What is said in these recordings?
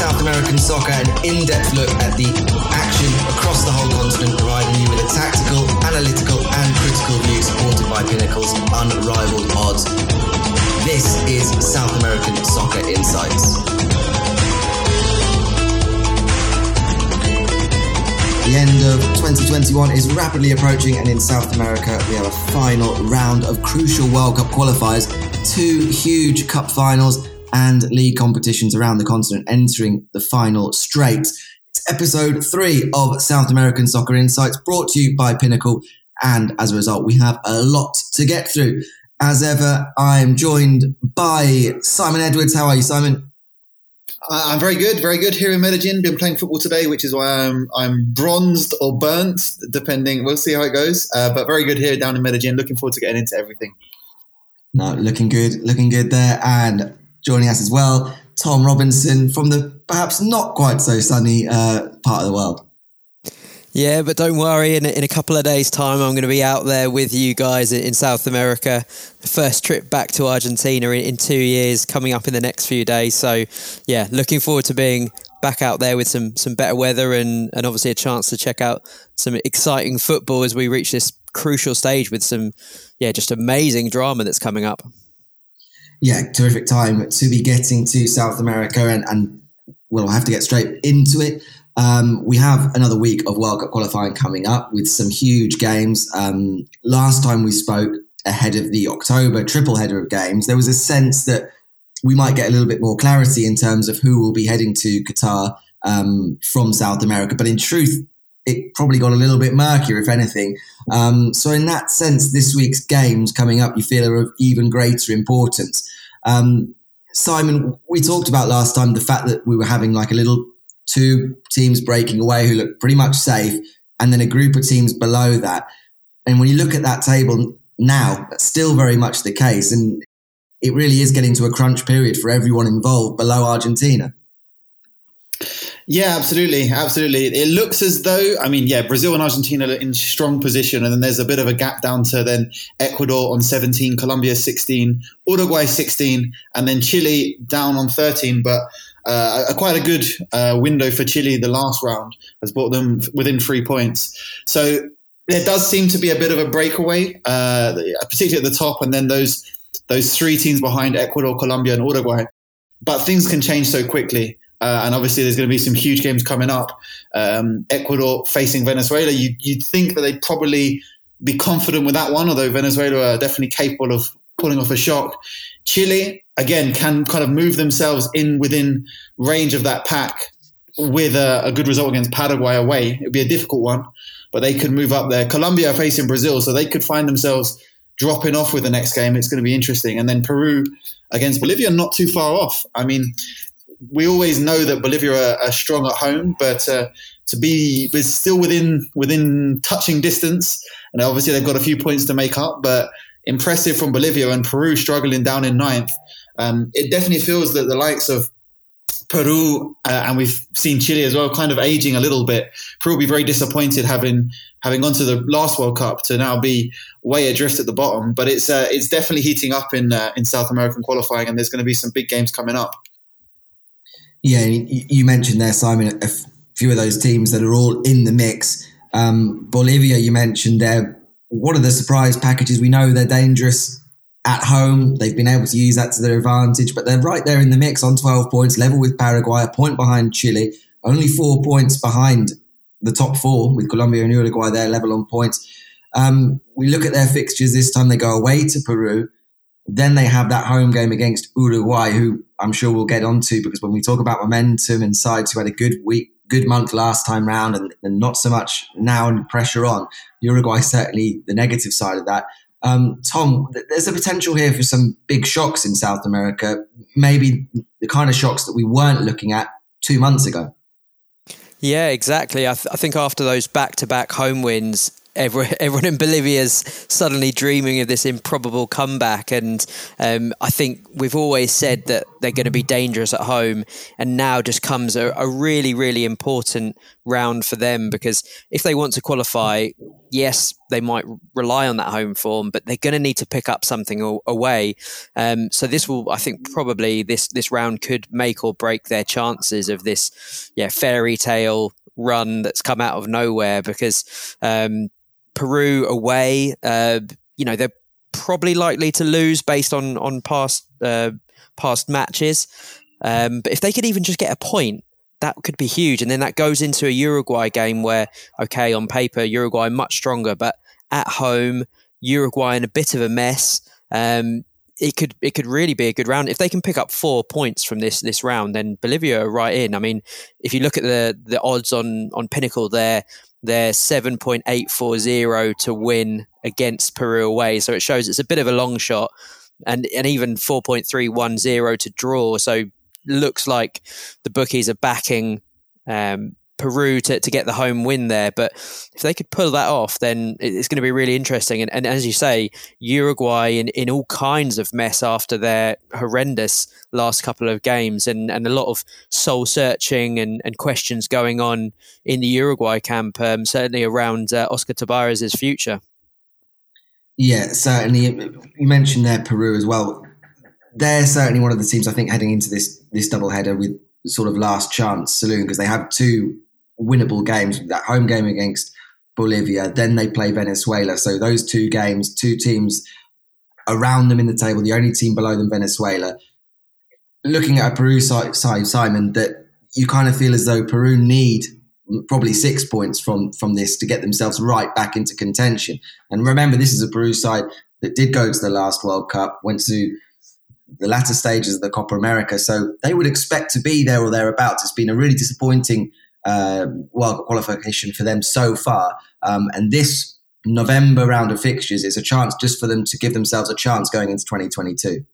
South American soccer, an in-depth look at the action across the whole continent, providing you with a tactical, analytical, and critical view supported by Pinnacle's unrivaled odds. This is South American Soccer Insights. The end of 2021 is rapidly approaching, and in South America, we have a final round of crucial World Cup qualifiers, two huge cup finals, and league competitions around the continent entering the final straight. It's episode three of South American Soccer Insights, brought to you by Pinnacle, and as a result, we have a lot to get through. As ever, I'm joined by Simon Edwards. How are you, Simon? I'm very good, very good here in Medellin. Been playing football today, which is why I'm I'm bronzed or burnt, depending. We'll see how it goes. Uh, but very good here down in Medellin. Looking forward to getting into everything. No, looking good, looking good there. And joining us as well, Tom Robinson from the perhaps not quite so sunny uh, part of the world. Yeah, but don't worry. In in a couple of days' time, I'm going to be out there with you guys in South America. First trip back to Argentina in, in two years, coming up in the next few days. So, yeah, looking forward to being back out there with some some better weather and and obviously a chance to check out some exciting football as we reach this crucial stage with some yeah just amazing drama that's coming up. Yeah, terrific time to be getting to South America and and we'll have to get straight into it. Um, we have another week of World Cup qualifying coming up with some huge games. Um, last time we spoke ahead of the October triple header of games, there was a sense that we might get a little bit more clarity in terms of who will be heading to Qatar um, from South America. But in truth, it probably got a little bit murkier, if anything. Um, so, in that sense, this week's games coming up, you feel are of even greater importance. Um, Simon, we talked about last time the fact that we were having like a little two teams breaking away who look pretty much safe, and then a group of teams below that. And when you look at that table now, that's still very much the case. And it really is getting to a crunch period for everyone involved below Argentina. Yeah, absolutely, absolutely. It looks as though, I mean, yeah, Brazil and Argentina are in strong position, and then there's a bit of a gap down to then Ecuador on 17, Colombia 16, Uruguay 16, and then Chile down on 13. But uh, a, quite a good uh, window for Chile. The last round has brought them within three points. So there does seem to be a bit of a breakaway, uh, particularly at the top, and then those those three teams behind Ecuador, Colombia, and Uruguay. But things can change so quickly. Uh, and obviously, there's going to be some huge games coming up. Um, Ecuador facing Venezuela. You, you'd think that they'd probably be confident with that one, although Venezuela are definitely capable of pulling off a shock. Chile, again, can kind of move themselves in within range of that pack with a, a good result against Paraguay away. It would be a difficult one, but they could move up there. Colombia facing Brazil, so they could find themselves dropping off with the next game. It's going to be interesting. And then Peru against Bolivia, not too far off. I mean, we always know that Bolivia are, are strong at home, but uh, to be still within within touching distance, and obviously they've got a few points to make up, but impressive from Bolivia and Peru struggling down in ninth. Um, it definitely feels that the likes of Peru uh, and we've seen Chile as well, kind of aging a little bit. Peru will be very disappointed having having gone to the last World Cup to now be way adrift at the bottom. But it's uh, it's definitely heating up in uh, in South American qualifying, and there's going to be some big games coming up. Yeah, you mentioned there, Simon, a few of those teams that are all in the mix. Um, Bolivia, you mentioned there what are the surprise packages? We know they're dangerous at home. They've been able to use that to their advantage, but they're right there in the mix on 12 points, level with Paraguay, a point behind Chile, only four points behind the top four with Colombia and Uruguay. They're level on points. Um, we look at their fixtures this time. They go away to Peru. Then they have that home game against Uruguay, who I'm sure we'll get onto because when we talk about momentum and sides who had a good week, good month last time round and, and not so much now and pressure on. Uruguay certainly the negative side of that. Um, Tom, there's a potential here for some big shocks in South America, maybe the kind of shocks that we weren't looking at two months ago. Yeah, exactly. I, th- I think after those back to back home wins, everyone, everyone in Bolivia is suddenly dreaming of this improbable comeback. And um, I think we've always said that they're going to be dangerous at home. And now just comes a, a, really, really important round for them because if they want to qualify, yes, they might rely on that home form, but they're going to need to pick up something away. Um, so this will, I think, probably this this round could make or break their chances of this, yeah, fairy tale run that's come out of nowhere because um, Peru away, uh, you know, they're probably likely to lose based on on past uh, past matches. Um, but if they could even just get a point, that could be huge. And then that goes into a Uruguay game where, okay, on paper, Uruguay much stronger, but at home, Uruguay in a bit of a mess. Um, it could it could really be a good round if they can pick up four points from this this round. Then Bolivia are right in. I mean, if you look at the the odds on on Pinnacle, they're they're seven point eight four zero to win against Peru away. So it shows it's a bit of a long shot, and and even four point three one zero to draw. So looks like the bookies are backing um, Peru to, to get the home win there. But if they could pull that off, then it's going to be really interesting. And, and as you say, Uruguay in, in all kinds of mess after their horrendous last couple of games and, and a lot of soul searching and, and questions going on in the Uruguay camp, um, certainly around uh, Oscar Tabarez's future. Yeah, certainly. You mentioned there Peru as well they're certainly one of the teams I think heading into this this double header with sort of last chance saloon because they have two winnable games that home game against Bolivia then they play Venezuela so those two games two teams around them in the table the only team below them Venezuela looking at a Peru side, Simon that you kind of feel as though Peru need probably six points from from this to get themselves right back into contention and remember this is a Peru side that did go to the last World Cup went to the latter stages of the Copa America. So they would expect to be there or thereabouts. It's been a really disappointing uh, qualification for them so far. Um, and this November round of fixtures is a chance just for them to give themselves a chance going into 2022.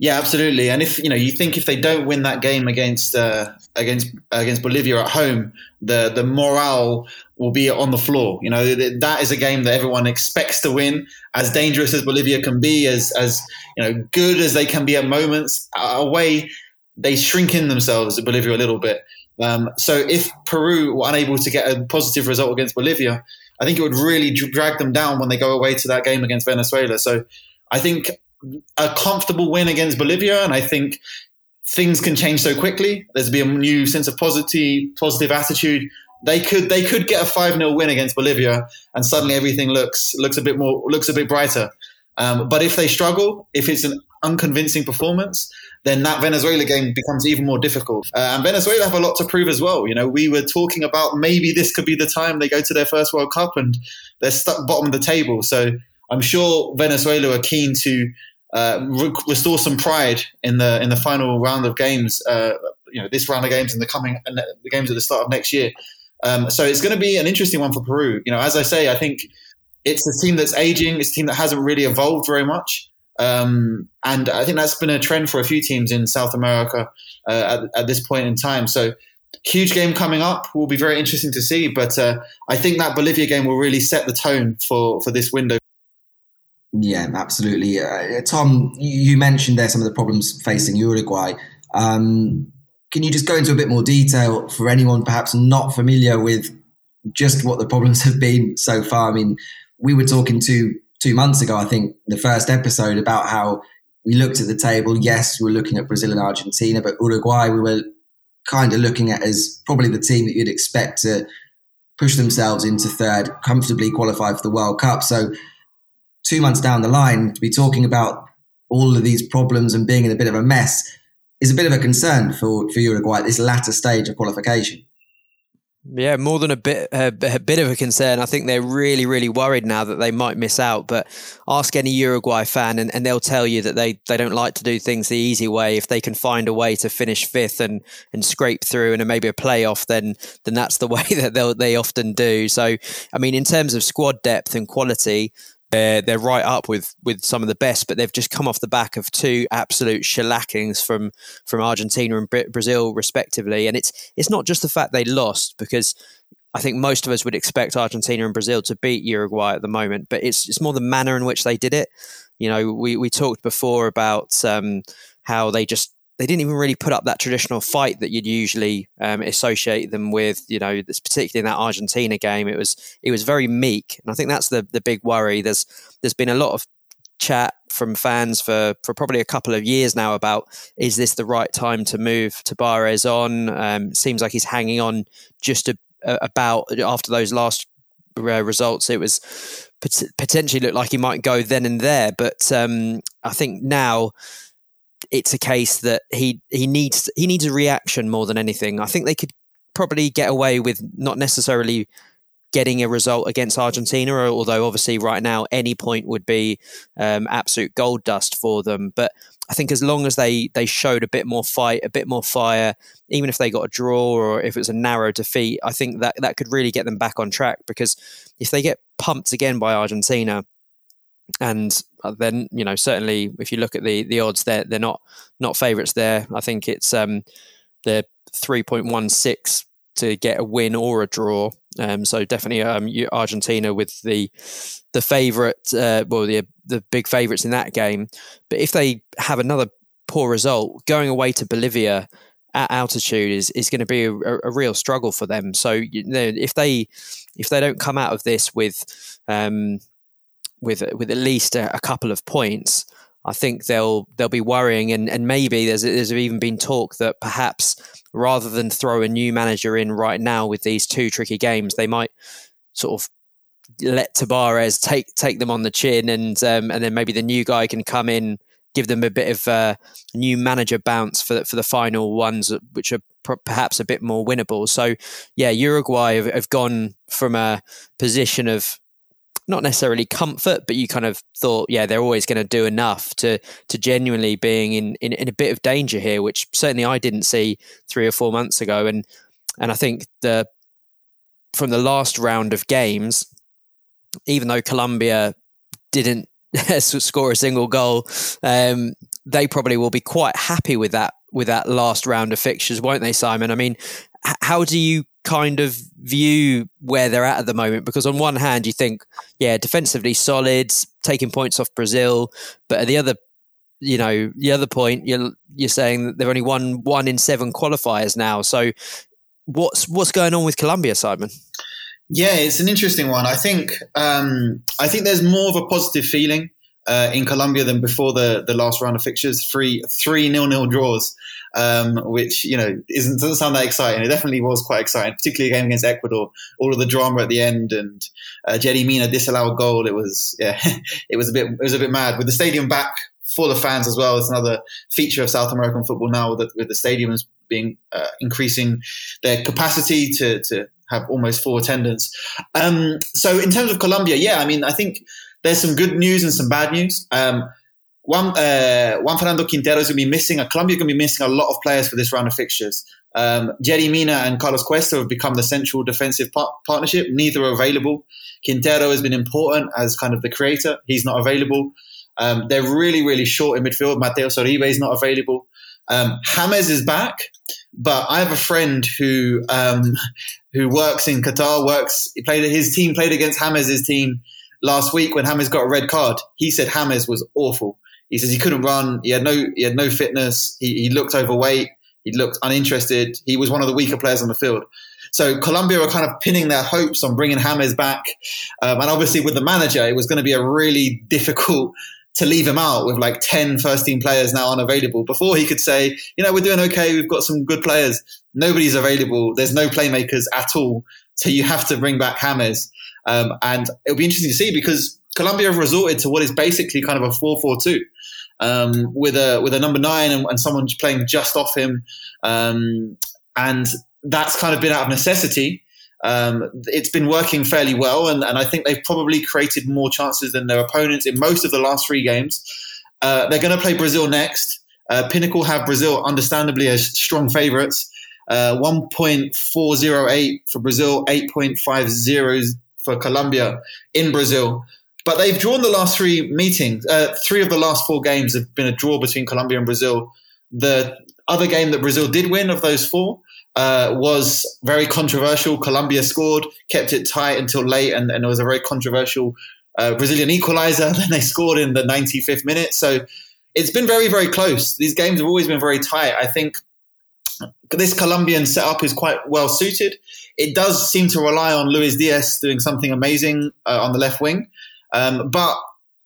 Yeah, absolutely. And if you know, you think if they don't win that game against uh, against against Bolivia at home, the the morale will be on the floor. You know, that is a game that everyone expects to win. As dangerous as Bolivia can be, as as you know, good as they can be at moments, away they shrink in themselves at Bolivia a little bit. Um, so if Peru were unable to get a positive result against Bolivia, I think it would really drag them down when they go away to that game against Venezuela. So I think a comfortable win against Bolivia, and I think things can change so quickly. There's be a new sense of positive positive attitude. They could they could get a five 0 win against Bolivia, and suddenly everything looks looks a bit more looks a bit brighter. Um, but if they struggle, if it's an unconvincing performance, then that Venezuela game becomes even more difficult. Uh, and Venezuela have a lot to prove as well. You know, we were talking about maybe this could be the time they go to their first World Cup and they're stuck bottom of the table. So I'm sure Venezuela are keen to uh, re- restore some pride in the in the final round of games. Uh, you know, this round of games and the coming and the games at the start of next year. Um, so it's going to be an interesting one for Peru. You know, as I say, I think it's a team that's aging. It's a team that hasn't really evolved very much. Um, and I think that's been a trend for a few teams in South America uh, at, at, this point in time. So, huge game coming up will be very interesting to see. But uh, I think that Bolivia game will really set the tone for for this window yeah, absolutely. Uh, Tom, you mentioned there some of the problems facing Uruguay. Um, can you just go into a bit more detail for anyone perhaps not familiar with just what the problems have been so far? I mean, we were talking two two months ago, I think, the first episode about how we looked at the table. Yes, we were looking at Brazil and Argentina, but Uruguay we were kind of looking at as probably the team that you'd expect to push themselves into third, comfortably qualify for the World Cup. So two months down the line to be talking about all of these problems and being in a bit of a mess is a bit of a concern for, for Uruguay at this latter stage of qualification. Yeah, more than a bit a, a, bit of a concern. I think they're really, really worried now that they might miss out. But ask any Uruguay fan, and, and they'll tell you that they, they don't like to do things the easy way. If they can find a way to finish fifth and, and scrape through and maybe a playoff, then then that's the way that they they often do. So, I mean, in terms of squad depth and quality, they're they're right up with with some of the best, but they've just come off the back of two absolute shellackings from from Argentina and Brazil, respectively. And it's it's not just the fact they lost because I think most of us would expect Argentina and Brazil to beat Uruguay at the moment, but it's it's more the manner in which they did it. You know, we we talked before about um, how they just they didn't even really put up that traditional fight that you'd usually um, associate them with. You know, particularly in that Argentina game, it was it was very meek, and I think that's the the big worry. There's there's been a lot of chat from fans for for probably a couple of years now about is this the right time to move Tabárez on? Um, seems like he's hanging on just a, a, about after those last uh, results. It was pot- potentially looked like he might go then and there, but um, I think now it's a case that he he needs he needs a reaction more than anything. I think they could probably get away with not necessarily getting a result against Argentina, although obviously right now any point would be um, absolute gold dust for them. But I think as long as they they showed a bit more fight, a bit more fire, even if they got a draw or if it was a narrow defeat, I think that that could really get them back on track. Because if they get pumped again by Argentina, and uh, then you know certainly if you look at the the odds, they're they're not not favourites there. I think it's um they're three point one six to get a win or a draw. Um, so definitely um, Argentina with the the favourite, uh, well the the big favourites in that game. But if they have another poor result, going away to Bolivia at altitude is is going to be a, a, real struggle for them. So you know, if they if they don't come out of this with um, with with at least a, a couple of points, I think they'll they'll be worrying, and, and maybe there's there's even been talk that perhaps rather than throw a new manager in right now with these two tricky games, they might sort of let Tabárez take take them on the chin, and um, and then maybe the new guy can come in, give them a bit of a uh, new manager bounce for the, for the final ones, which are perhaps a bit more winnable. So yeah, Uruguay have, have gone from a position of not necessarily comfort, but you kind of thought, yeah, they're always going to do enough to to genuinely being in, in, in a bit of danger here, which certainly I didn't see three or four months ago. And and I think the from the last round of games, even though Colombia didn't score a single goal, um, they probably will be quite happy with that with that last round of fixtures, won't they, Simon? I mean, how do you kind of view where they're at at the moment? Because on one hand, you think, yeah, defensively solid, taking points off Brazil, but at the other, you know, the other point, you're you're saying that they've only won one in seven qualifiers now. So, what's what's going on with Colombia, Simon? Yeah, it's an interesting one. I think um, I think there's more of a positive feeling uh, in Colombia than before the the last round of fixtures. Three three nil nil draws um, which you know isn't doesn't sound that exciting. It definitely was quite exciting, particularly a game against Ecuador. All of the drama at the end and uh, Yerry Mina disallowed goal. It was yeah, it was a bit it was a bit mad with the stadium back full of fans as well. It's another feature of South American football now with the, with the stadiums being uh, increasing their capacity to to have almost full attendance. Um, so in terms of Colombia, yeah, I mean, I think there's some good news and some bad news. Um, Juan, uh, Fernando Quintero is going to be missing. Colombia going to be missing a lot of players for this round of fixtures. Um, Yerry Mina and Carlos Cuesta have become the central defensive par- partnership. Neither are available. Quintero has been important as kind of the creator. He's not available. Um, they're really, really short in midfield. Mateus Uribe is not available. Um, James is back, but I have a friend who um, who works in Qatar. Works he played his team played against James's team last week when James got a red card. He said James was awful. He says he couldn't run. He had no he had no fitness. He, he looked overweight. He looked uninterested. He was one of the weaker players on the field. So Colombia are kind of pinning their hopes on bringing James back, um, and obviously with the manager, it was going to be a really difficult to leave him out with like 10 first team players now unavailable before he could say, you know, we're doing okay. We've got some good players. Nobody's available. There's no playmakers at all. So you have to bring back James. Um, and it'll be interesting to see because Colombia have resorted to what is basically kind of a 4-4-2 um, with a with a number nine and, and someone playing just off him, um, and that's kind of been out of necessity. Um, it's been working fairly well, and, and I think they've probably created more chances than their opponents in most of the last three games. Uh, they're going to play Brazil next. Uh, Pinnacle have Brazil understandably as strong favourites. Uh, 1.408 for Brazil, 8.50 for Colombia in Brazil. But they've drawn the last three meetings. Uh, three of the last four games have been a draw between Colombia and Brazil. The other game that Brazil did win of those four uh, was very controversial. Colombia scored, kept it tight until late, and, and it was a very controversial uh, Brazilian equalizer. Then they scored in the 95th minute. So, it's been very, very close. These games have always been very tight. I think this Colombian setup is quite well suited. It does seem to rely on Luis Diaz doing something amazing uh, on the left wing. Um, but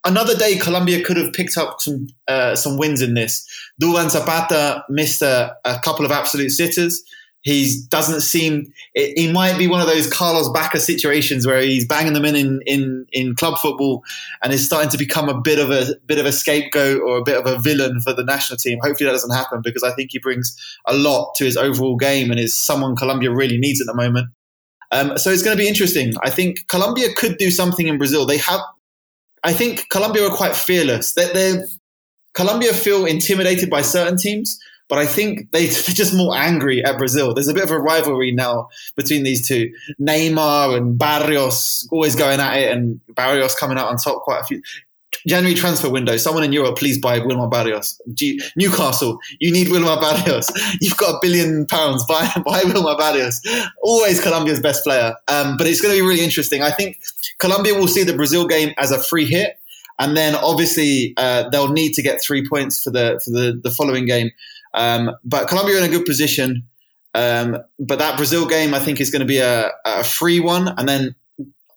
another day, Colombia could have picked up some uh, some wins in this. Duvan Zapata missed a, a couple of absolute sitters. He doesn't seem. He might be one of those Carlos Bacca situations where he's banging them in, in in in club football, and is starting to become a bit of a bit of a scapegoat or a bit of a villain for the national team. Hopefully that doesn't happen because I think he brings a lot to his overall game and is someone Colombia really needs at the moment. Um, so it's going to be interesting. I think Colombia could do something in Brazil. They have. I think Colombia are quite fearless. That they're, they're Colombia feel intimidated by certain teams but I think they, are just more angry at Brazil. There's a bit of a rivalry now between these two. Neymar and Barrios always going at it, and Barrios coming out on top quite a few. January transfer window. Someone in Europe, please buy Wilmar Barrios. Newcastle, you need Wilmar Barrios. You've got a billion pounds. Buy, buy Wilmar Barrios. Always Colombia's best player. Um, but it's going to be really interesting. I think Colombia will see the Brazil game as a free hit. And then obviously uh, they'll need to get three points for the for the, the following game. Um, but Colombia are in a good position. Um, but that Brazil game, I think, is going to be a, a free one. And then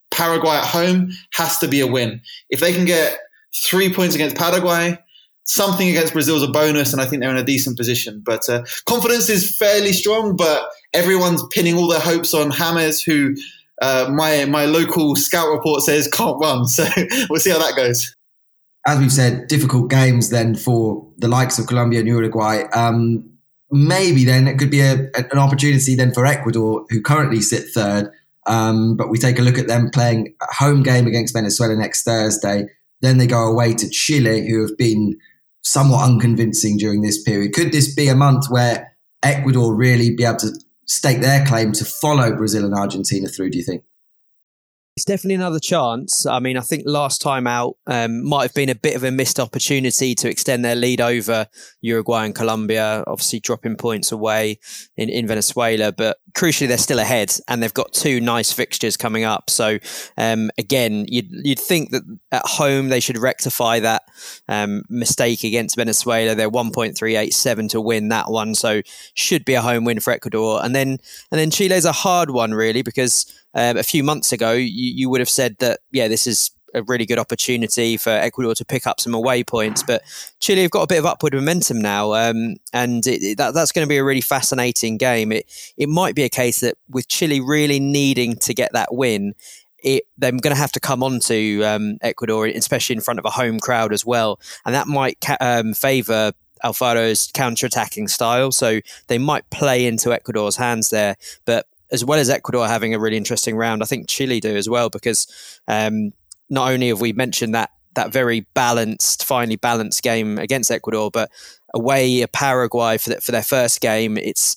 Paraguay at home has to be a win. If they can get three points against Paraguay, something against Brazil is a bonus, and I think they're in a decent position. But uh, confidence is fairly strong, but everyone's pinning all their hopes on James, who uh, my my local scout report says can't run. So we'll see how that goes as we've said, difficult games then for the likes of Colombia and Uruguay. Um, maybe then it could be a, an opportunity then for Ecuador, who currently sit third. Um, but we take a look at them playing a home game against Venezuela next Thursday. Then they go away to Chile, who have been somewhat unconvincing during this period. Could this be a month where Ecuador really be able to stake their claim to follow Brazil and Argentina through, do you think? It's definitely another chance. I mean, I think last time out um, might have been a bit of a missed opportunity to extend their lead over Uruguay and Colombia, obviously dropping points away in, in Venezuela. But crucially, they're still ahead and they've got two nice fixtures coming up. So, um, again, you'd, you'd think that at home they should rectify that um, mistake against Venezuela. They're 1.387 to win that one. So, should be a home win for Ecuador. And then, and then Chile's a hard one, really, because um, a few months ago, you, you would have said that, yeah, this is a really good opportunity for Ecuador to pick up some away points. But Chile have got a bit of upward momentum now, um, and it, it, that, that's going to be a really fascinating game. It it might be a case that with Chile really needing to get that win. It, they're going to have to come on to um, Ecuador, especially in front of a home crowd as well, and that might ca- um, favour Alfaro's counter-attacking style. So they might play into Ecuador's hands there. But as well as Ecuador having a really interesting round, I think Chile do as well because um, not only have we mentioned that that very balanced, finely balanced game against Ecuador, but away a Paraguay for the, for their first game, it's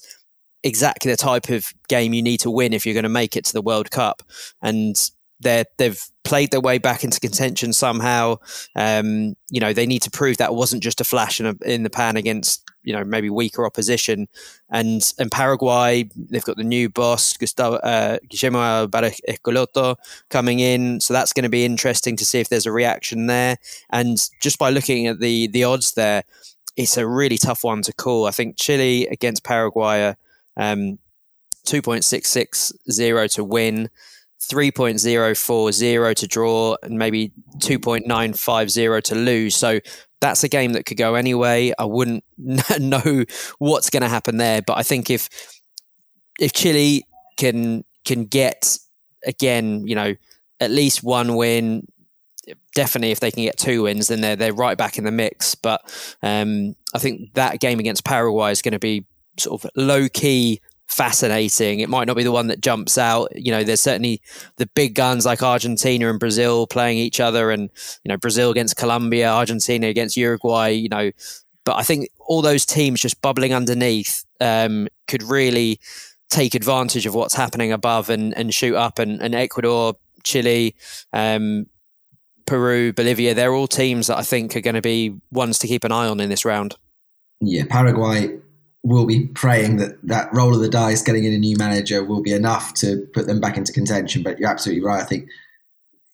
exactly the type of game you need to win if you're going to make it to the World Cup, and they they've played their way back into contention somehow. Um, you know, they need to prove that wasn't just a flash in, a, in the pan against you know maybe weaker opposition. And and Paraguay, they've got the new boss Gustavo uh, Guillermo Barros coming in, so that's going to be interesting to see if there's a reaction there. And just by looking at the the odds there, it's a really tough one to call. I think Chile against Paraguay. Um, 2.660 to win. 3.040 to draw and maybe 2.950 to lose. So that's a game that could go anyway. I wouldn't know what's going to happen there, but I think if if Chile can can get again, you know, at least one win, definitely if they can get two wins, then they're they're right back in the mix. But um, I think that game against Paraguay is going to be sort of low key fascinating. It might not be the one that jumps out. You know, there's certainly the big guns like Argentina and Brazil playing each other, and you know, Brazil against Colombia, Argentina against Uruguay. You know, but I think all those teams just bubbling underneath um, could really take advantage of what's happening above and, and shoot up. And, and Ecuador, Chile, um, Peru, Bolivia, they're all teams that I think are going to be ones to keep an eye on in this round. Yeah, Paraguay will be praying that that roll of the dice, getting in a new manager, will be enough to put them back into contention. But you're absolutely right. I think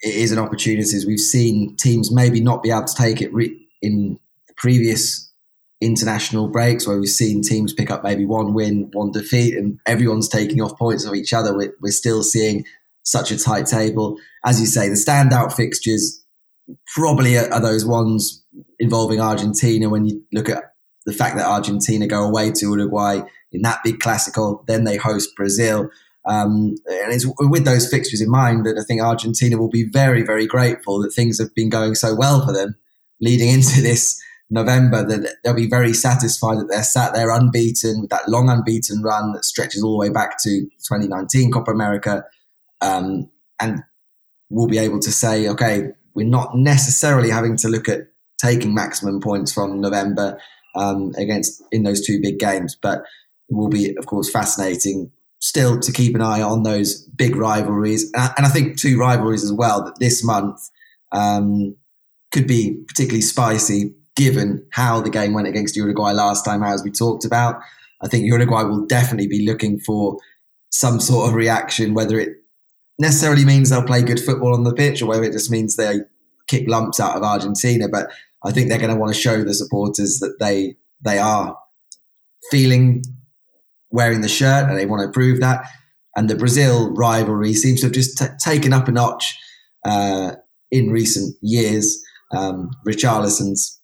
it is an opportunity. As we've seen teams maybe not be able to take it re- in the previous international breaks where we've seen teams pick up maybe one win, one defeat, and everyone's taking off points of each other. We're, we're still seeing such a tight table. As you say, the standout fixtures probably are, are those ones involving Argentina when you look at the fact that Argentina go away to Uruguay in that big classical, then they host Brazil. Um, and it's with those fixtures in mind that I think Argentina will be very, very grateful that things have been going so well for them leading into this November. That they'll be very satisfied that they're sat there unbeaten with that long unbeaten run that stretches all the way back to 2019 Copa America, um, and we'll be able to say, okay, we're not necessarily having to look at taking maximum points from November um, against in those two big games, but it will be, of course, fascinating still to keep an eye on those big rivalries. And I, think two rivalries as well that this month um, could be particularly spicy given how the game went against Uruguay last time, as we talked about. I think Uruguay will definitely be looking for some sort of reaction, whether it necessarily means they'll play good football on the pitch or whether it just means they kick lumps out of Argentina. But I think they're going to want to show the supporters that they they are feeling wearing the shirt and they want to prove that. And the Brazil rivalry seems to have just t- taken up a notch uh, in recent years. Um, Richarlison's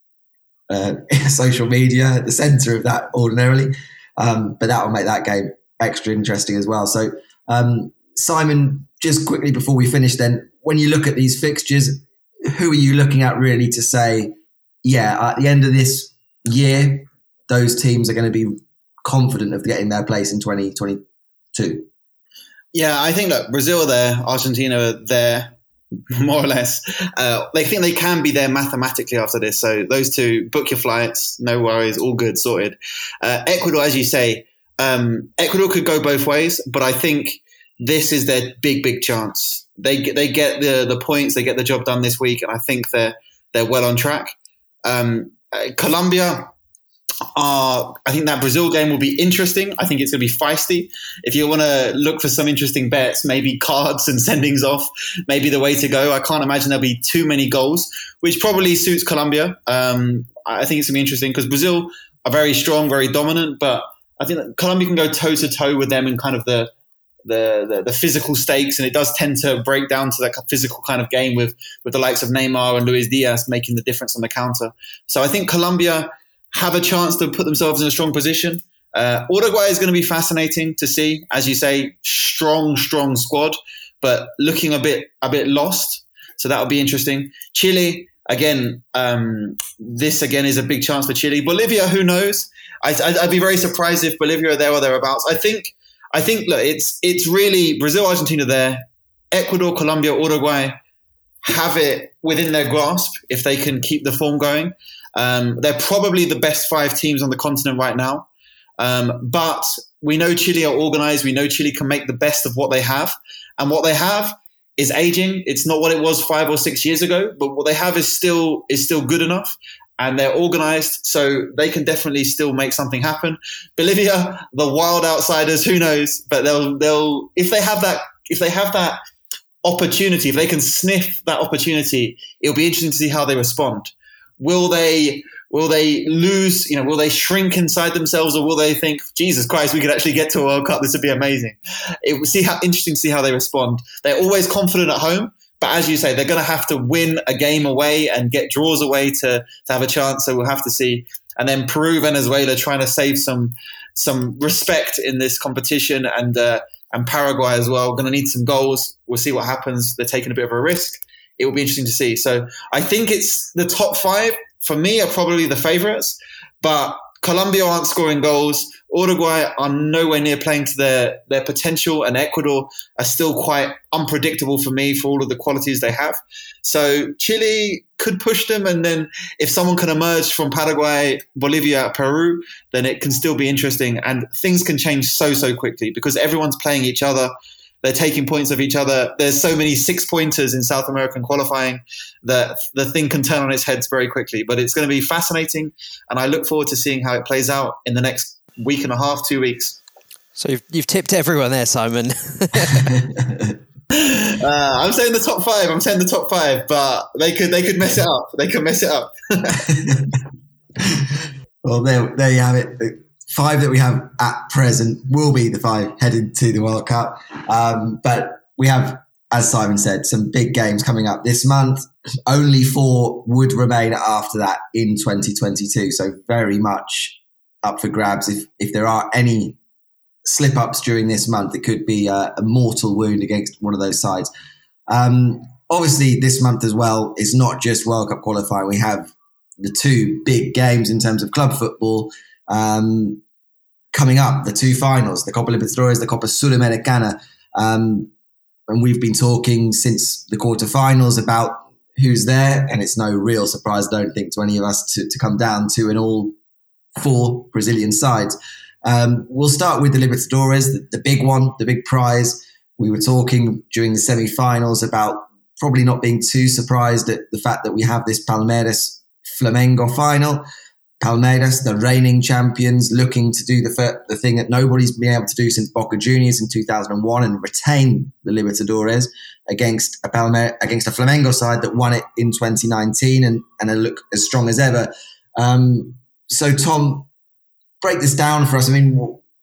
uh, social media at the centre of that ordinarily, um, but that will make that game extra interesting as well. So, um, Simon, just quickly before we finish, then, when you look at these fixtures, who are you looking at really to say, yeah, at the end of this year, those teams are going to be confident of getting their place in 2022? Yeah, I think that Brazil are there, Argentina are there, more or less. Uh, they think they can be there mathematically after this. So those two, book your flights, no worries, all good, sorted. Uh, Ecuador, as you say, um, Ecuador could go both ways, but I think this is their big, big chance. They they get the the points, they get the job done this week, and I think they're they're well on track. Um, uh, Colombia, I think that Brazil game will be interesting. I think it's going to be feisty. If you want to look for some interesting bets, maybe cards and sendings off, maybe the way to go. I can't imagine there'll be too many goals, which probably suits Colombia. Um, I think it's going to be interesting because Brazil are very strong, very dominant, but I think Colombia can go toe to toe with them in kind of the, the, the the physical stakes, and it does tend to break down to that physical kind of game with with the likes of Neymar and Luis Diaz making the difference on the counter. So I think Colombia have a chance to put themselves in a strong position. Uh, Uruguay is going to be fascinating to see, as you say, strong, strong squad, but looking a bit a bit lost. So that'll be interesting. Chile, again, um, this again is a big chance for Chile. Bolivia, who knows? I, would be very surprised if Bolivia are there or thereabouts. I think, I think, look, it's it's really Brazil, Argentina there, Ecuador, Colombia, Uruguay have it within their grasp if they can keep the form going. Um, they're probably the best five teams on the continent right now. Um, but we know Chile are organized. We know Chile can make the best of what they have. And what they have is aging. It's not what it was five or six years ago, but what they have is still is still good enough. And they're organized, so they can definitely still make something happen. Bolivia, the wild outsiders, who knows? But they'll they'll if they have that if they have that opportunity, if they can sniff that opportunity, it'll be interesting to see how they respond. Will they will they lose? You know, will they shrink inside themselves, or will they think, Jesus Christ, we could actually get to a World Cup? This would be amazing. It will see how interesting to see how they respond. They're always confident at home, but as you say, they're going to have to win a game away and get draws away to to have a chance. So we'll have to see. And then Peru, Venezuela, trying to save some some respect in this competition, and uh, and Paraguay as well. Going to need some goals. We'll see what happens. They're taking a bit of a risk it will be interesting to see. So I think it's the top five for me are probably the favourites, but Colombia aren't scoring goals. Uruguay are nowhere near playing to their, their potential, and Ecuador are still quite unpredictable for me for all of the qualities they have. So Chile could push them, and then if someone can emerge from Paraguay, Bolivia, Peru, then it can still be interesting. And things can change so so quickly because everyone's playing each other. They're taking points of each other. There's so many six pointers in South American qualifying that the thing can turn on its heads very quickly. But it's going to be fascinating, and I look forward to seeing how it plays out in the next week and a half, two weeks. So you've, you've tipped everyone there, Simon. uh, I'm saying the top five. I'm saying the top five, but they could they could mess it up. They could mess it up. well, there, there you have it. The five that we have at present will be the five headed to the World Cup. Um, but we have, as Simon said, some big games coming up this month. Only four would remain after that in 2022. So very much up for grabs. If if there are any slip ups during this month, it could be a, a mortal wound against one of those sides. Um, obviously, this month as well is not just World Cup qualifying. We have the two big games in terms of club football um, coming up, the two finals, the Copa Libertadores, the Copa Sudamericana. Um, and we've been talking since the quarterfinals about who's there, and it's no real surprise, I don't think, to any of us to, to come down to an all four Brazilian sides. Um, we'll start with the Libertadores, the, the big one, the big prize. We were talking during the semi-finals about probably not being too surprised at the fact that we have this Palmeiras Flamengo final. Palmeiras, the reigning champions, looking to do the the thing that nobody's been able to do since Boca Juniors in 2001 and retain the Libertadores against a Palmeiras, against a Flamengo side that won it in 2019 and and look as strong as ever. Um, so, Tom, break this down for us. I mean,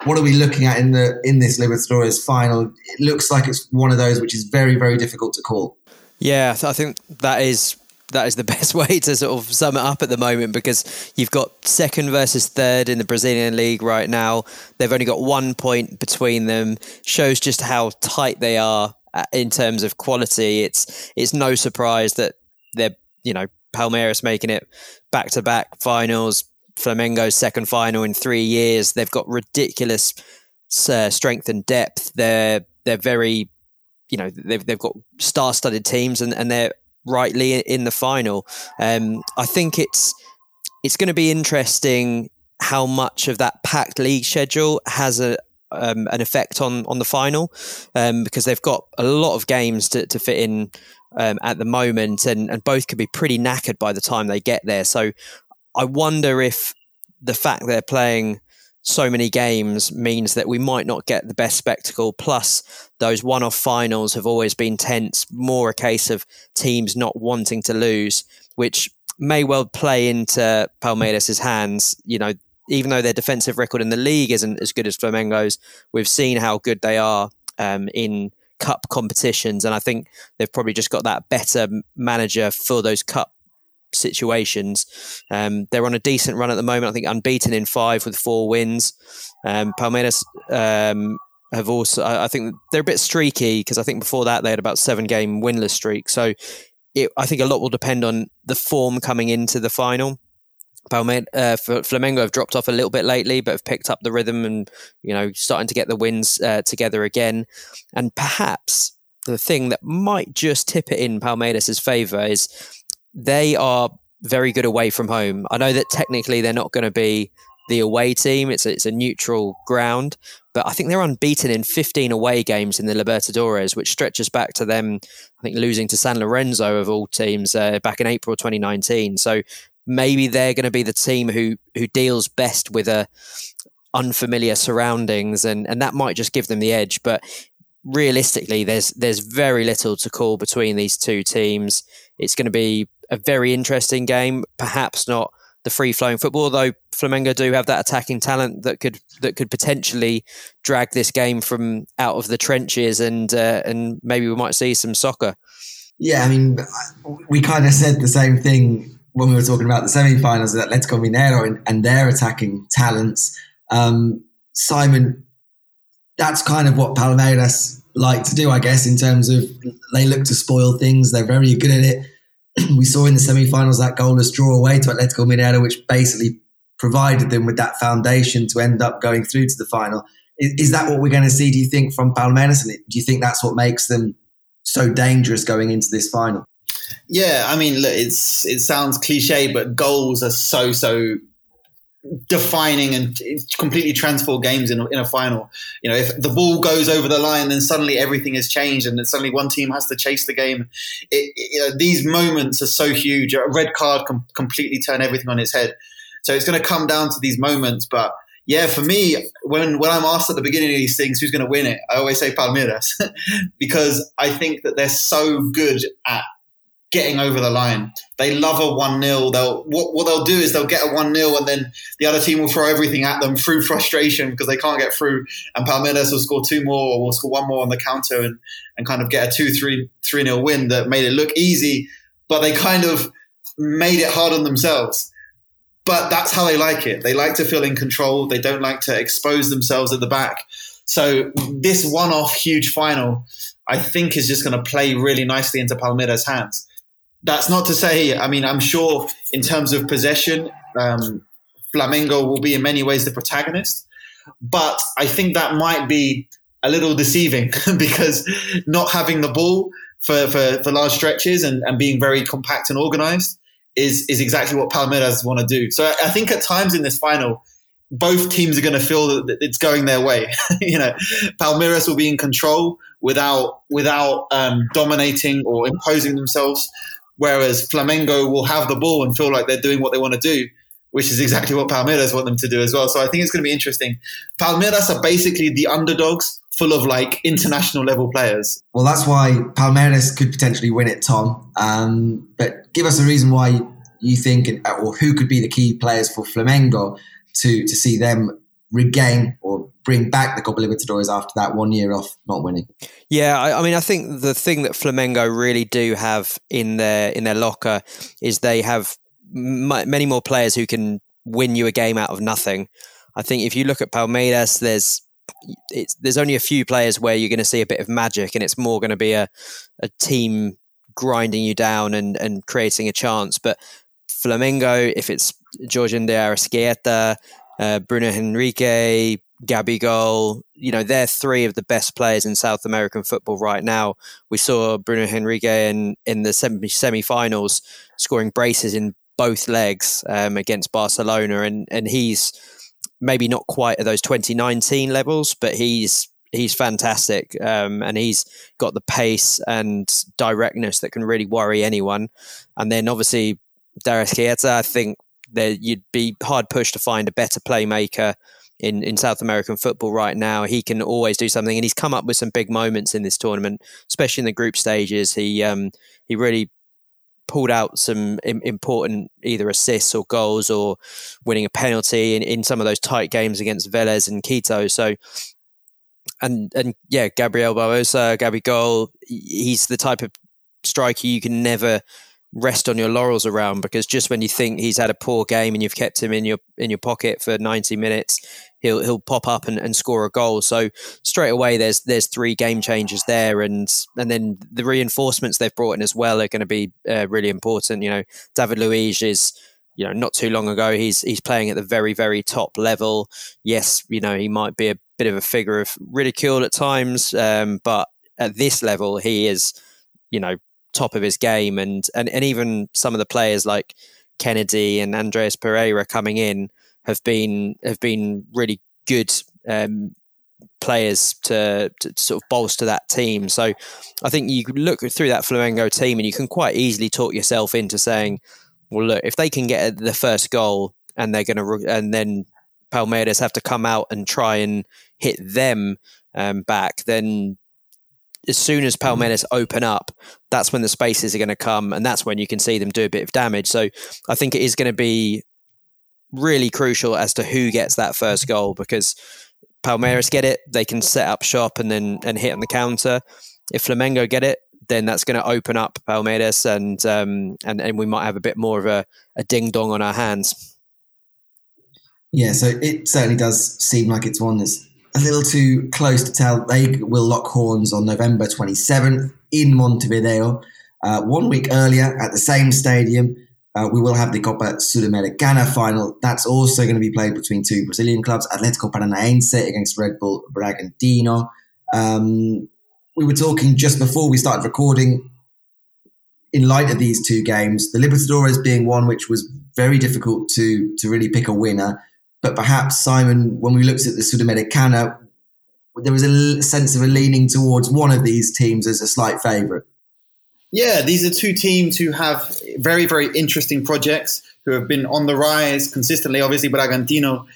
what are we looking at in the in this Libertadores final? It looks like it's one of those which is very very difficult to call. Yeah, I think that is that is the best way to sort of sum it up at the moment because you've got second versus third in the Brazilian league right now. They've only got one point between them. Shows just how tight they are uh, in terms of quality. It's it's no surprise that they're you know Palmeiras making it back to back finals. Flamengo's second final in three years. They've got ridiculous uh, strength and depth. They're they're very you know they've they've got star-studded teams and, and they're rightly in the final. Um, I think it's it's going to be interesting how much of that packed league schedule has a um, an effect on on the final um, because they've got a lot of games to, to fit in um, at the moment, and, and both could be pretty knackered by the time they get there. So I wonder if the fact they're playing so many games means that we might not get the best spectacle. Plus, those one off finals have always been tense, more a case of teams not wanting to lose, which may well play into Palmeiras' hands. You know, even though their defensive record in the league isn't as good as Flamengo's, we've seen how good they are um, in cup competitions. And I think they've probably just got that better manager for those cup situations. Um, they're on a decent run at the moment. I think unbeaten in five with four wins. Um, Palmeiras um, have also, I think they're a bit streaky because I think before that they had about seven game winless streak. So it, I think a lot will depend on the form coming into the final. Uh, Flamengo have dropped off a little bit lately, but have picked up the rhythm and you know starting to get the wins uh, together again. And perhaps the thing that might just tip it in Palmeiras' favour is they are very good away from home. I know that technically they're not going to be the away team. It's a, it's a neutral ground, but I think they're unbeaten in 15 away games in the Libertadores, which stretches back to them, I think, losing to San Lorenzo of all teams uh, back in April 2019. So maybe they're going to be the team who who deals best with a unfamiliar surroundings, and and that might just give them the edge. But realistically, there's there's very little to call between these two teams. It's going to be a very interesting game. Perhaps not the free flowing football, though Flamengo do have that attacking talent that could that could potentially drag this game from out of the trenches, and uh, and maybe we might see some soccer. Yeah, I mean, we kind of said the same thing when we were talking about the semi-finals that Atletico Mineiro and, and their attacking talents. Um, Simon, that's kind of what Palmeiras like to do, I guess, in terms of they look to spoil things. They're very good at it. we saw in the semi-finals that goalless draw away to Atletico Mineiro, which basically provided them with that foundation to end up going through to the final. Is, is that what we're going to see? Do you think from Palmeiras? And do you think that's what makes them so dangerous going into this final? Yeah, I mean, look, it's it sounds cliche, but goals are so so defining and completely transform games in a, in a final. You know, if the ball goes over the line, then suddenly everything has changed, and then suddenly one team has to chase the game. It, it, you know, these moments are so huge. A red card can completely turn everything on its head. So it's going to come down to these moments, but. Yeah, for me, when, when I'm asked at the beginning of these things who's going to win it, I always say Palmeiras because I think that they're so good at getting over the line. They love a 1 0. They'll what, what they'll do is they'll get a 1 0 and then the other team will throw everything at them through frustration because they can't get through. And Palmeiras will score two more or will score one more on the counter and, and kind of get a 2 3 3 0 win that made it look easy, but they kind of made it hard on themselves. But that's how they like it. They like to feel in control. They don't like to expose themselves at the back. So this one-off huge final, I think, is just going to play really nicely into Palmeiras' hands that's not to say, I mean, I'm sure in terms of possession, um, Flamengo will be in many ways the protagonist. But I think that might be a little deceiving because not having the ball for, for, for large stretches and, and being very compact and organized is, is exactly what Palmeiras want to do. So I think at times in this final, both teams are going to feel that it's going their way. you know, Palmeiras will be in control without without um, dominating or imposing themselves Whereas Flamengo will have the ball and feel like they're doing what they want to do, which is exactly what Palmeiras want them to do as well. So I think it's going to be interesting. Palmeiras are basically the underdogs full of like international level players. Well, that's why Palmeiras could potentially win it, Tom. Um, but give us a reason why you think, or who could be the key players for Flamengo to to see them regain or bring back the Copa Libertadores after that one year off not winning. Yeah, I, I, mean, I think the thing that Flamengo really do have in their in their locker is they have m- many more players who can win you a game out of nothing. I think if you look at Palmeiras, there's there's only a few players where you're going to see a bit of magic, and it's more going to be a a team grinding you down and and creating a chance. But Flamengo, if it's Jorge de Arrascaeta, uh, Bruno Henrique, Gabigol, you know, they're three of the best players in South American football right now. We saw Bruno Henrique in, in the semi finals scoring braces in both legs um, against Barcelona, and, and he's maybe not quite at those 2019 levels, but he's he's fantastic, um, and he's got the pace and directness that can really worry anyone. And then obviously De Arrascaeta, I think that you'd be hard pushed to find a better playmaker in, in South American football right now. He can always do something, and he's come up with some big moments in this tournament, especially in the group stages. He um, he really pulled out some important either assists or goals or winning a penalty in, in some of those tight games against Vélez and Quito. So. And and yeah, Gabriel Barbosa, Gabigol, he's the type of striker you can never rest on your laurels around because just when you think he's had a poor game and you've kept him in your in your pocket for 90 minutes he'll he'll pop up and, and score a goal. So straight away there's there's three game changers there. And and then the reinforcements they've brought in as well are going to be uh, really important. You know David Luiz is you know not too long ago he's he's playing at the very very top level. Yes you know he might be a bit of a figure of ridicule at times um, but at this level he is you know top of his game, and and and even some of the players like Kenedy and Andreas Pereira coming in have been have been really good um, players to, to, sort of bolster that team. So I think you look through that Flamengo team and you can quite easily talk yourself into saying, well, look, if they can get the first goal and they're going to, and then Palmeiras have to come out and try and hit them um, back, then as soon as Palmeiras open up, that's when the spaces are going to come, and that's when you can see them do a bit of damage. So I think it is going to be really crucial as to who gets that first goal because Palmeiras get it, they can set up shop and then and hit on the counter. If Flamengo get it, then that's going to open up Palmeiras, and um, and and we might have a bit more of a, a ding dong on our hands. Yeah, so it certainly does seem like it's one that's a little too close to tell. They will lock horns on November 27th in Montevideo. Uh, one week earlier at the same stadium, uh, we will have the Copa Sudamericana final. That's also going to be played between two Brazilian clubs, Atletico Paranaense against Red Bull Bragantino. Um, we were talking just before we started recording. In light of these two games, the Libertadores being one which was very difficult to to really pick a winner, but perhaps, Simon, when we looked at the Sudamericana, there was a sense of a leaning towards one of these teams as a slight favourite. Yeah, these are two teams who have very, very interesting projects, who have been on the rise consistently. Obviously, Bragantino,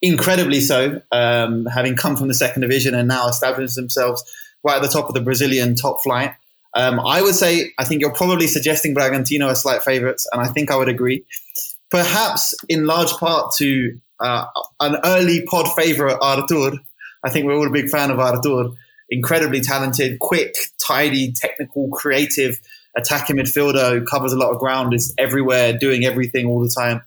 incredibly so, um, having come from the second division and now established themselves right at the top of the Brazilian top flight. Um, I would say I think you're probably suggesting Bragantino as slight favourites, and I think I would agree. Perhaps in large part to uh, an early pod favourite, Artur. I think we're all a big fan of Artur. Incredibly talented, quick, tidy, technical, creative attacking midfielder who covers a lot of ground, is everywhere, doing everything all the time.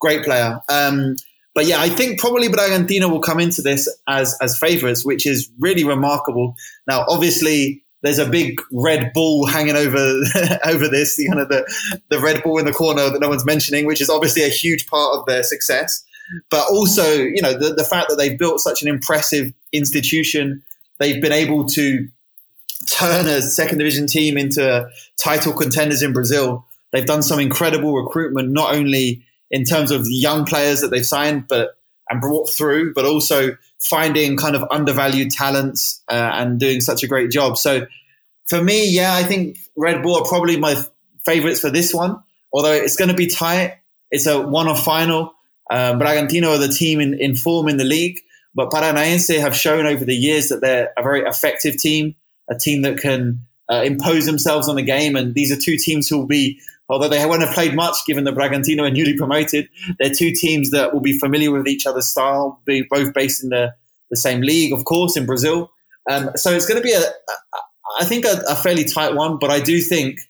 Great player. Um, but yeah, I think probably Bragantino will come into this as as favourites, which is really remarkable. Now, obviously, there's a big red bull hanging over over this, the kind of the the red bull in the corner that no one's mentioning, which is obviously a huge part of their success. But also, you know, the, the fact that they've built such an impressive institution, they've been able to turn a second division team into title contenders in Brazil. They've done some incredible recruitment, not only in terms of young players that they've signed, but and brought through, but also finding kind of undervalued talents uh, and doing such a great job. So for me, yeah, I think Red Bull are probably my favorites for this one. Although it's going to be tight, it's a one-off final. Um, Bragantino are the team in, in form in the league, but Paranaense have shown over the years that they're a very effective team, a team that can uh, impose themselves on the game. And these are two teams who will be although they won't have played much given that Bragantino are newly promoted. They're two teams that will be familiar with each other's style, be both based in the, the same league, of course, in Brazil. Um, so it's going to be, a, a I think, a, a, fairly tight one, but I do think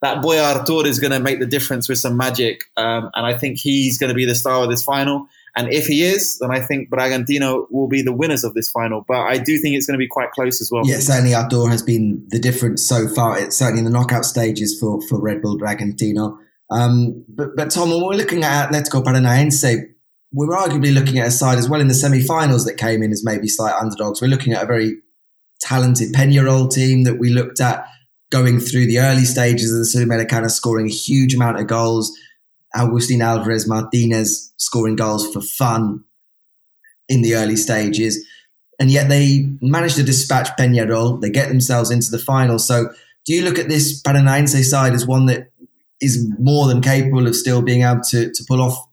that boy Artur is going to make the difference with some magic. Um, and I think he's going to be the star of this final. And if he is, then I think Bragantino will be the winners of this final. But I do think it's going to be quite close as well. Yeah, certainly Artur has been the difference so far. It's certainly in the knockout stages for, for Red Bull Bragantino. Um, but, but Tom, when we're looking at Atletico Paranaense, we're arguably looking at a side as well in the semi-finals that came in as maybe slight underdogs. We're looking at a very talented Peñarol team that we looked at going through the early stages of the Sudamericana, scoring a huge amount of goals Agustin Alvarez Martinez scoring goals for fun in the early stages. And yet they managed to dispatch Peñarol. They get themselves into the final. So do you look at this Paranaense side as one that is more than capable of still being able to, to pull off?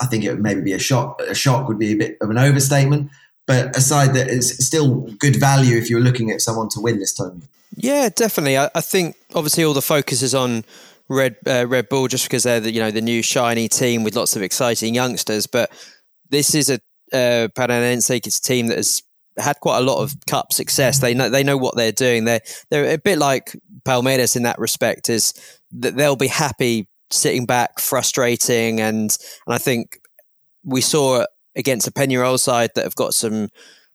I think it would maybe be a shock. A shock would be a bit of an overstatement, but a side that is still good value if you're looking at someone to win this tournament. Yeah, definitely. I, I think obviously all the focus is on Red uh, Red Bull just because they're the you know the new shiny team with lots of exciting youngsters. But this is a uh, Paranaense team that has had quite a lot of cup success. They know they know what they're doing. They're they're a bit like Palmeiras in that respect. Is that they'll be happy sitting back, frustrating, and and I think we saw against a Peñarol side that have got some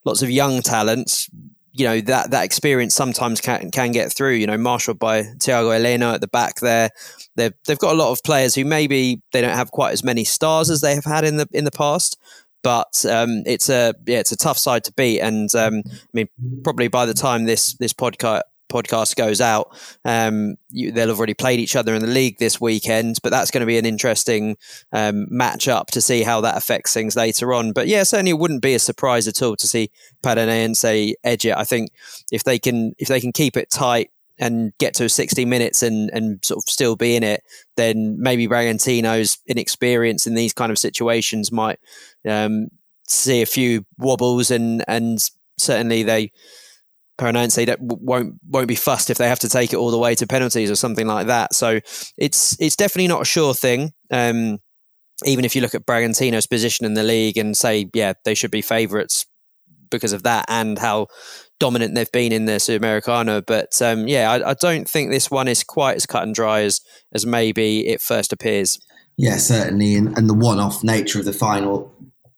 lots of young talents you know that that experience sometimes can can get through. You know, marshaled by Thiago Heleno at the back there. They've they've got a lot of players who maybe they don't have quite as many stars as they have had in the in the past. But um, it's a yeah, it's a tough side to beat, and um, I mean, probably by the time this this podcast podcast goes out, um, you, they'll have already played each other in the league this weekend. But that's going to be an interesting um, match up to see how that affects things later on. But yeah, certainly it wouldn't be a surprise at all to see Paranaense edge it. I think if they can if they can keep it tight and get to 60 minutes and, and sort of still be in it, then maybe Bragantino's inexperience in these kind of situations might um, see a few wobbles and and certainly they Paranaense that won't won't be fussed if they have to take it all the way to penalties or something like that. So it's it's definitely not a sure thing. Um, even if you look at Bragantino's position in the league and say, yeah, they should be favourites because of that and how dominant they've been in the Sudamericana. But um, yeah, I, I, don't think this one is quite as cut and dry as as maybe it first appears. Yeah, certainly, and, and the one-off nature of the final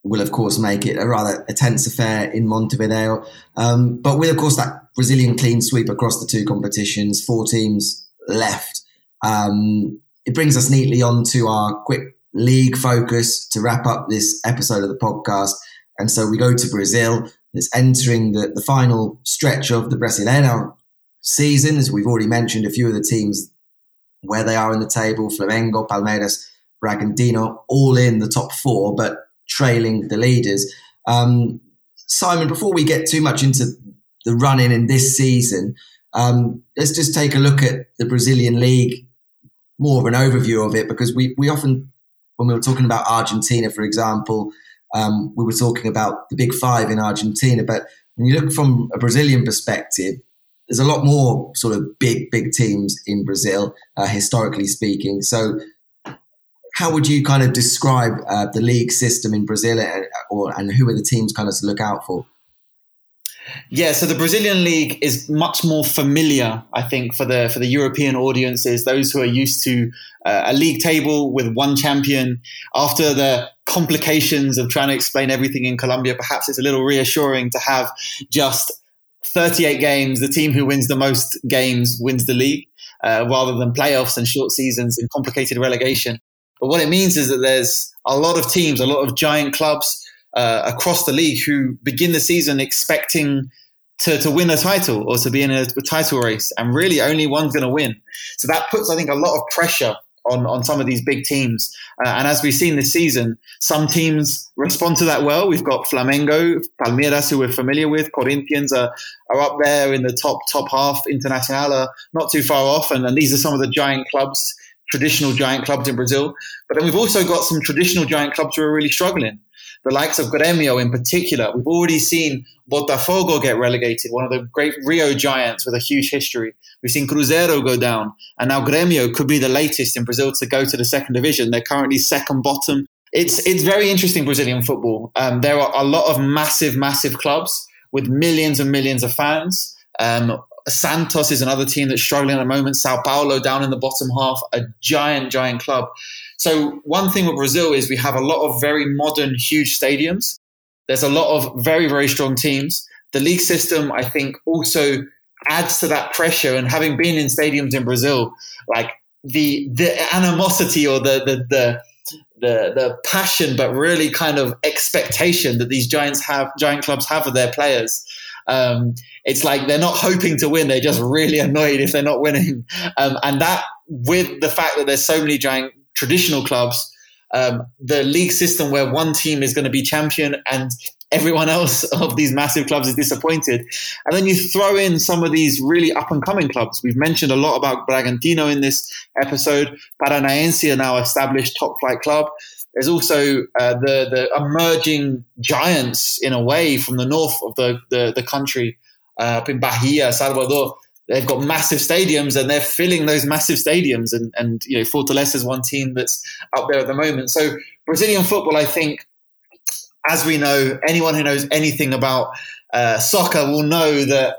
will of course make it a rather a tense affair in Montevideo. Um, but with of course that Brazilian clean sweep across the two competitions, four teams left. Um, it brings us neatly on to our quick league focus to wrap up this episode of the podcast. And so we go to Brazil. It's entering the, the final stretch of the Brasileirão season, as we've already mentioned a few of the teams where they are in the table: Flamengo, Palmeiras, Bragantino, all in the top four. But trailing the leaders. Um, Simon, before we get too much into the running in this season, um, let's just take a look at the Brazilian league, more of an overview of it, because we, we often, when we were talking about Argentina, for example, um, we were talking about the big five in Argentina. But when you look from a Brazilian perspective, there's a lot more sort of big, big teams in Brazil, uh, historically speaking. So, how would you kind of describe uh, the league system in Brazil, and, uh, or and who are the teams kind of to look out for? Yeah, so the Brazilian league is much more familiar, I think, for the for the European audiences, those who are used to uh, a league table with one champion. After the complications of trying to explain everything in Colombia, perhaps it's a little reassuring to have just 38 games. The team who wins the most games wins the league, uh, rather than playoffs and short seasons and complicated relegation. But what it means is that there's a lot of teams, a lot of giant clubs uh, across the league who begin the season expecting to, to win a title or to be in a, a title race, and really only one's going to win. So that puts, I think, a lot of pressure on, on some of these big teams. Uh, and as we've seen this season, some teams respond to that well. We've got Flamengo, Palmeiras, who we're familiar with. Corinthians are, are up there in the top top half. Internacional are not too far off. And, and these are some of the giant clubs, traditional giant clubs in Brazil. But then we've also got some traditional giant clubs who are really struggling the likes of Gremio in particular. We've already seen Botafogo get relegated, one of the great Rio giants with a huge history. We've seen Cruzeiro go down, and now Gremio could be the latest in Brazil to go to the second division. They're currently second bottom. It's it's very interesting Brazilian football. Um, there are a lot of massive, massive clubs with millions and millions of fans. Um, Santos is another team that's struggling at the moment. Sao Paulo down in the bottom half, a giant, giant club. So one thing with Brazil is we have a lot of very modern, huge stadiums. There's a lot of very, very strong teams. The league system, I think, also adds to that pressure. And having been in stadiums in Brazil, like the the animosity or the the the the, the passion, but really kind of expectation that these giants have, giant clubs have of their players. Um, it's like they're not hoping to win; they're just really annoyed if they're not winning. Um, and that, with the fact that there's so many giant traditional clubs, um, the league system where one team is going to be champion and everyone else of these massive clubs is disappointed. And then you throw in some of these really up and coming clubs. We've mentioned a lot about Bragantino in this episode. Paranaense, are now established top flight club. There's also uh, the the emerging giants in a way from the north of the the, the country, uh, up in Bahia, Salvador they've got massive stadiums and they're filling those massive stadiums. And, and you know, Fortaleza is one team that's up there at the moment. So Brazilian football, I think, as we know, anyone who knows anything about uh, soccer will know that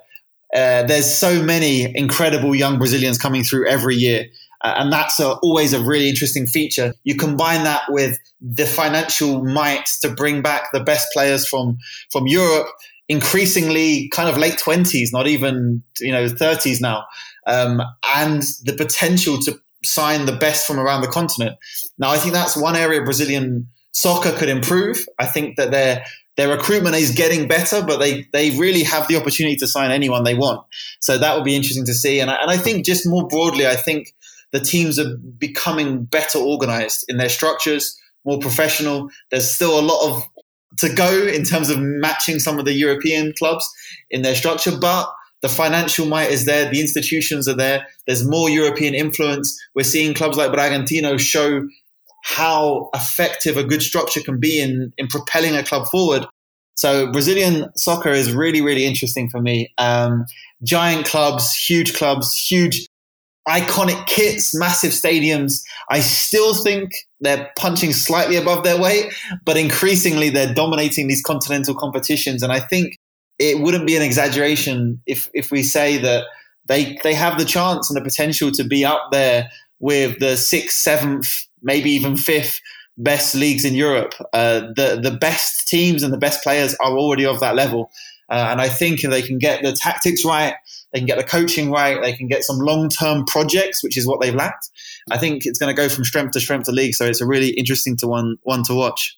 uh, there's so many incredible young Brazilians coming through every year. Uh, and that's a, always a really interesting feature. You combine that with the financial might to bring back the best players from from Europe increasingly kind of late 20s, not even, you know, 30s now, um, and the potential to sign the best from around the continent. Now, I think that's one area Brazilian soccer could improve. I think that their their recruitment is getting better, but they they really have the opportunity to sign anyone they want. So that would be interesting to see. And I, and I think just more broadly, I think the teams are becoming better organized in their structures, more professional. There's still a lot of to go in terms of matching some of the European clubs in their structure, but the financial might is there, the institutions are there, there's more European influence. We're seeing clubs like Bragantino show how effective a good structure can be in, in propelling a club forward. So Brazilian soccer is really, really interesting for me. Um, giant clubs, huge clubs, huge iconic kits, massive stadiums. I still think they're punching slightly above their weight, but increasingly they're dominating these continental competitions. And I think it wouldn't be an exaggeration if if we say that they they have the chance and the potential to be up there with the sixth, seventh, maybe even fifth best leagues in Europe. Uh, the the best teams and the best players are already of that level. Uh, and I think if they can get the tactics right, they can get the coaching right, they can get some long term projects, which is what they've lacked. I think it's going to go from strength to strength to league. So it's a really interesting to one one to watch.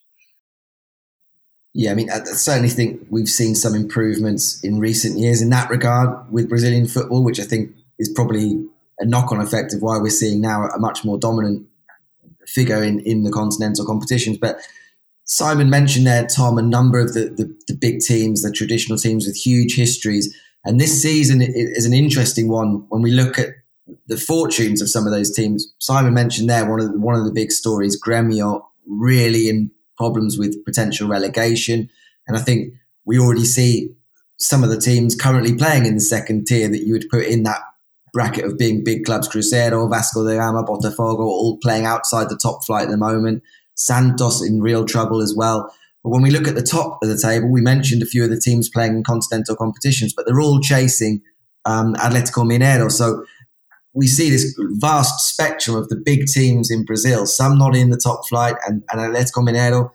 Yeah, I mean, I certainly think we've seen some improvements in recent years in that regard with Brazilian football, which I think is probably a knock on effect of why we're seeing now a much more dominant figure in, in the continental competitions. But Simon mentioned there, Tom, a number of the, the, the, big teams, the traditional teams with huge histories. And this season is an interesting one when we look at the fortunes of some of those teams. Simon mentioned there one of the, one of the big stories, Gremio, really in problems with potential relegation. And I think we already see some of the teams currently playing in the second tier that you would put in that bracket of being big clubs, Cruzeiro, Vasco da Gama, Botafogo, all playing outside the top flight at the moment. Santos in real trouble as well. But when we look at the top of the table, we mentioned a few of the teams playing in continental competitions, but they're all chasing um, Atletico Mineiro. So we see this vast spectrum of the big teams in Brazil, some not in the top flight, and, and Atletico Mineiro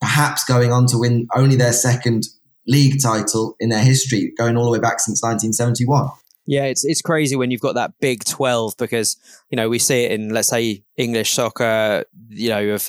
perhaps going on to win only their second league title in their history, going all the way back since 1971. Yeah, it's it's crazy when you've got that big twelve because you know we see it in let's say English soccer, you know, of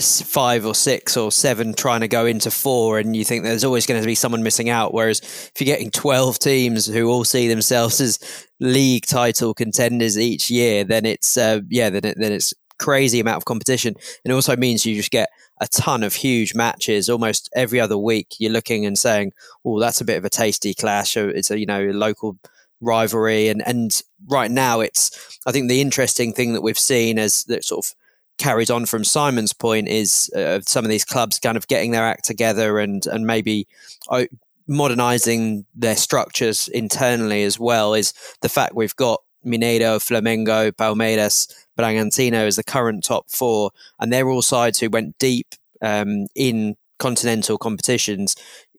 five or six or seven trying to go into four, and you think there's always going to be someone missing out. Whereas if you're getting 12 teams who all see themselves as league title contenders each year, then it's, uh, yeah, then, it, then it's crazy amount of competition. And it also means you just get a ton of huge matches almost every other week. You're looking and saying, oh, that's a bit of a tasty clash. It's a, you know, local rivalry. And, and right now it's, I think the interesting thing that we've seen as that sort of carries on from Simon's point is uh, some of these clubs kind of getting their act together and and maybe uh, modernizing their structures internally as well is the fact we've got Mineiro, Flamengo, Palmeiras, Bragantino as the current top four, and they're all sides who went deep um, in continental competitions.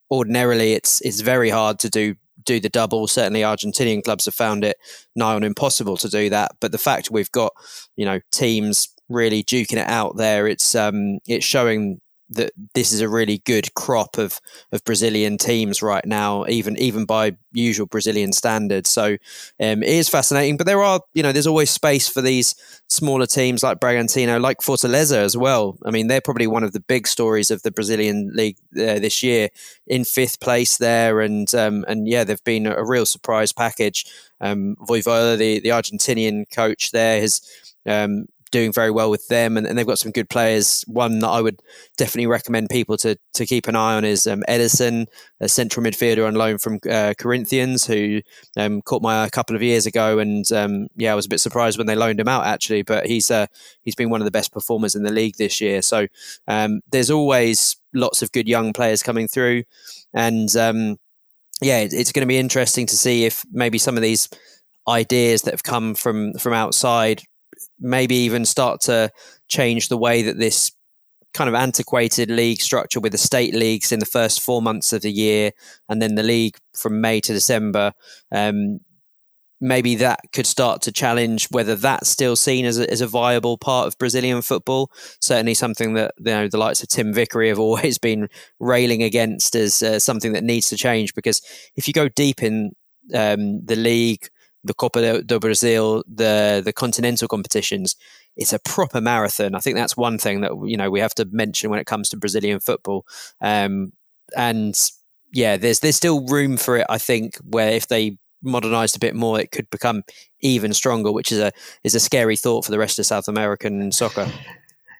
Ordinarily, it's it's very hard to do do the double. Certainly, Argentinian clubs have found it nigh on impossible to do that. But the fact we've got you know teams really duking it out there. It's um, it's showing that this is a really good crop of of Brazilian teams right now, even even by usual Brazilian standards. So um, it is fascinating, but there are you know there's always space for these smaller teams like Bragantino, like Fortaleza as well. I mean, they're probably one of the big stories of the Brazilian league uh, this year, in fifth place there, and um, and yeah, they've been a real surprise package. Um, Vojvoda, the the Argentinian coach there, has um, doing very well with them, and, and, they've got some good players. One that I would definitely recommend people to to keep an eye on is um, Ederson, a central midfielder on loan from uh, Corinthians, who um, caught my eye a couple of years ago, and um, yeah, I was a bit surprised when they loaned him out actually. But he's uh, he's been one of the best performers in the league this year. So um, there's always lots of good young players coming through, and um, yeah, it's going to be interesting to see if maybe some of these ideas that have come from from outside maybe even start to change the way that this kind of antiquated league structure with the state leagues in the first four months of the year and then the league from May to December. Um, maybe that could start to challenge whether that's still seen as a, as a viable part of Brazilian football. Certainly, something that you know the likes of Tim Vickery have always been railing against as uh, something that needs to change. Because if you go deep in um, the league, the Copa do Brasil, the the continental competitions, it's a proper marathon. I think that's one thing that you know we have to mention when it comes to Brazilian football. Um, and yeah, there's there's still room for it. I think where if they modernized a bit more, it could become even stronger, which is a is a scary thought for the rest of South American soccer.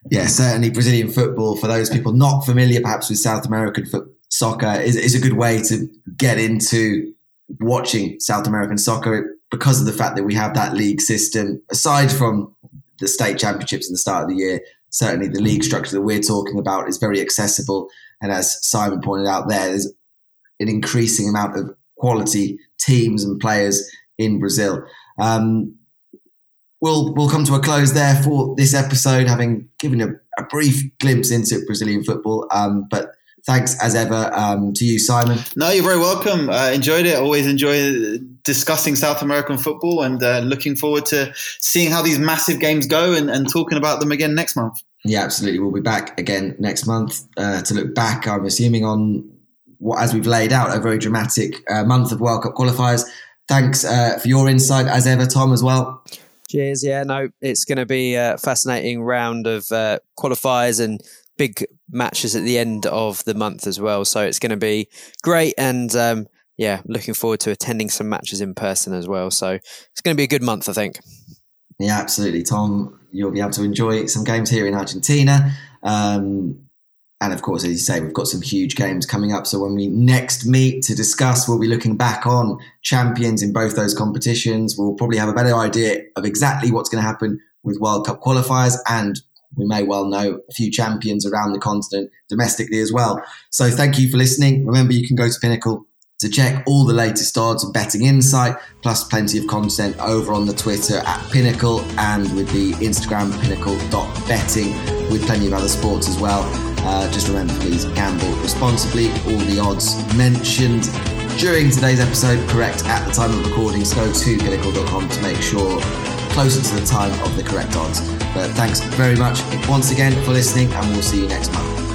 Yeah, certainly Brazilian football. For those people not familiar, perhaps with South American soccer, is is a good way to get into watching South American soccer because of the fact that we have that league system, aside from the state championships in the start of the year, certainly the league structure that we're talking about is very accessible. And as Simon pointed out there, there's an increasing amount of quality teams and players in Brazil. Um, we'll we'll come to a close there for this episode, having given a, a brief glimpse into Brazilian football. Um, but thanks as ever um, to you, Simon. No, you're very welcome. I enjoyed it. Always enjoy discussing South American football and uh, looking forward to seeing how these massive games go and, and, talking about them again next month. Yeah, absolutely. We'll be back again next month uh, to look back, I'm assuming, on what, as we've laid out, a very dramatic uh, month of World Cup qualifiers. Thanks uh, for your insight as ever, Tom, as well. Cheers. Yeah, no, it's going to be a fascinating round of uh, qualifiers and big matches at the end of the month as well. So it's going to be great. And um, yeah, looking forward to attending some matches in person as well. So it's going to be a good month, I think. Yeah, absolutely. Tom, you'll be able to enjoy some games here in Argentina. Um, and of course, as you say, we've got some huge games coming up. So when we next meet to discuss, we'll be looking back on champions in both those competitions. We'll probably have a better idea of exactly what's going to happen with World Cup qualifiers and we may well know a few champions around the continent domestically as well. So thank you for listening. Remember, you can go to Pinnacle to check all the latest odds and betting insight, plus plenty of content over on the Twitter at Pinnacle and with the Instagram pinnacle.betting with plenty of other sports as well. Uh, just remember, please gamble responsibly. All the odds mentioned during today's episode correct at the time of recording, so go to pinnacle.com to make sure closer to the time of the correct odds. But thanks very much once again for listening, and we'll see you next month.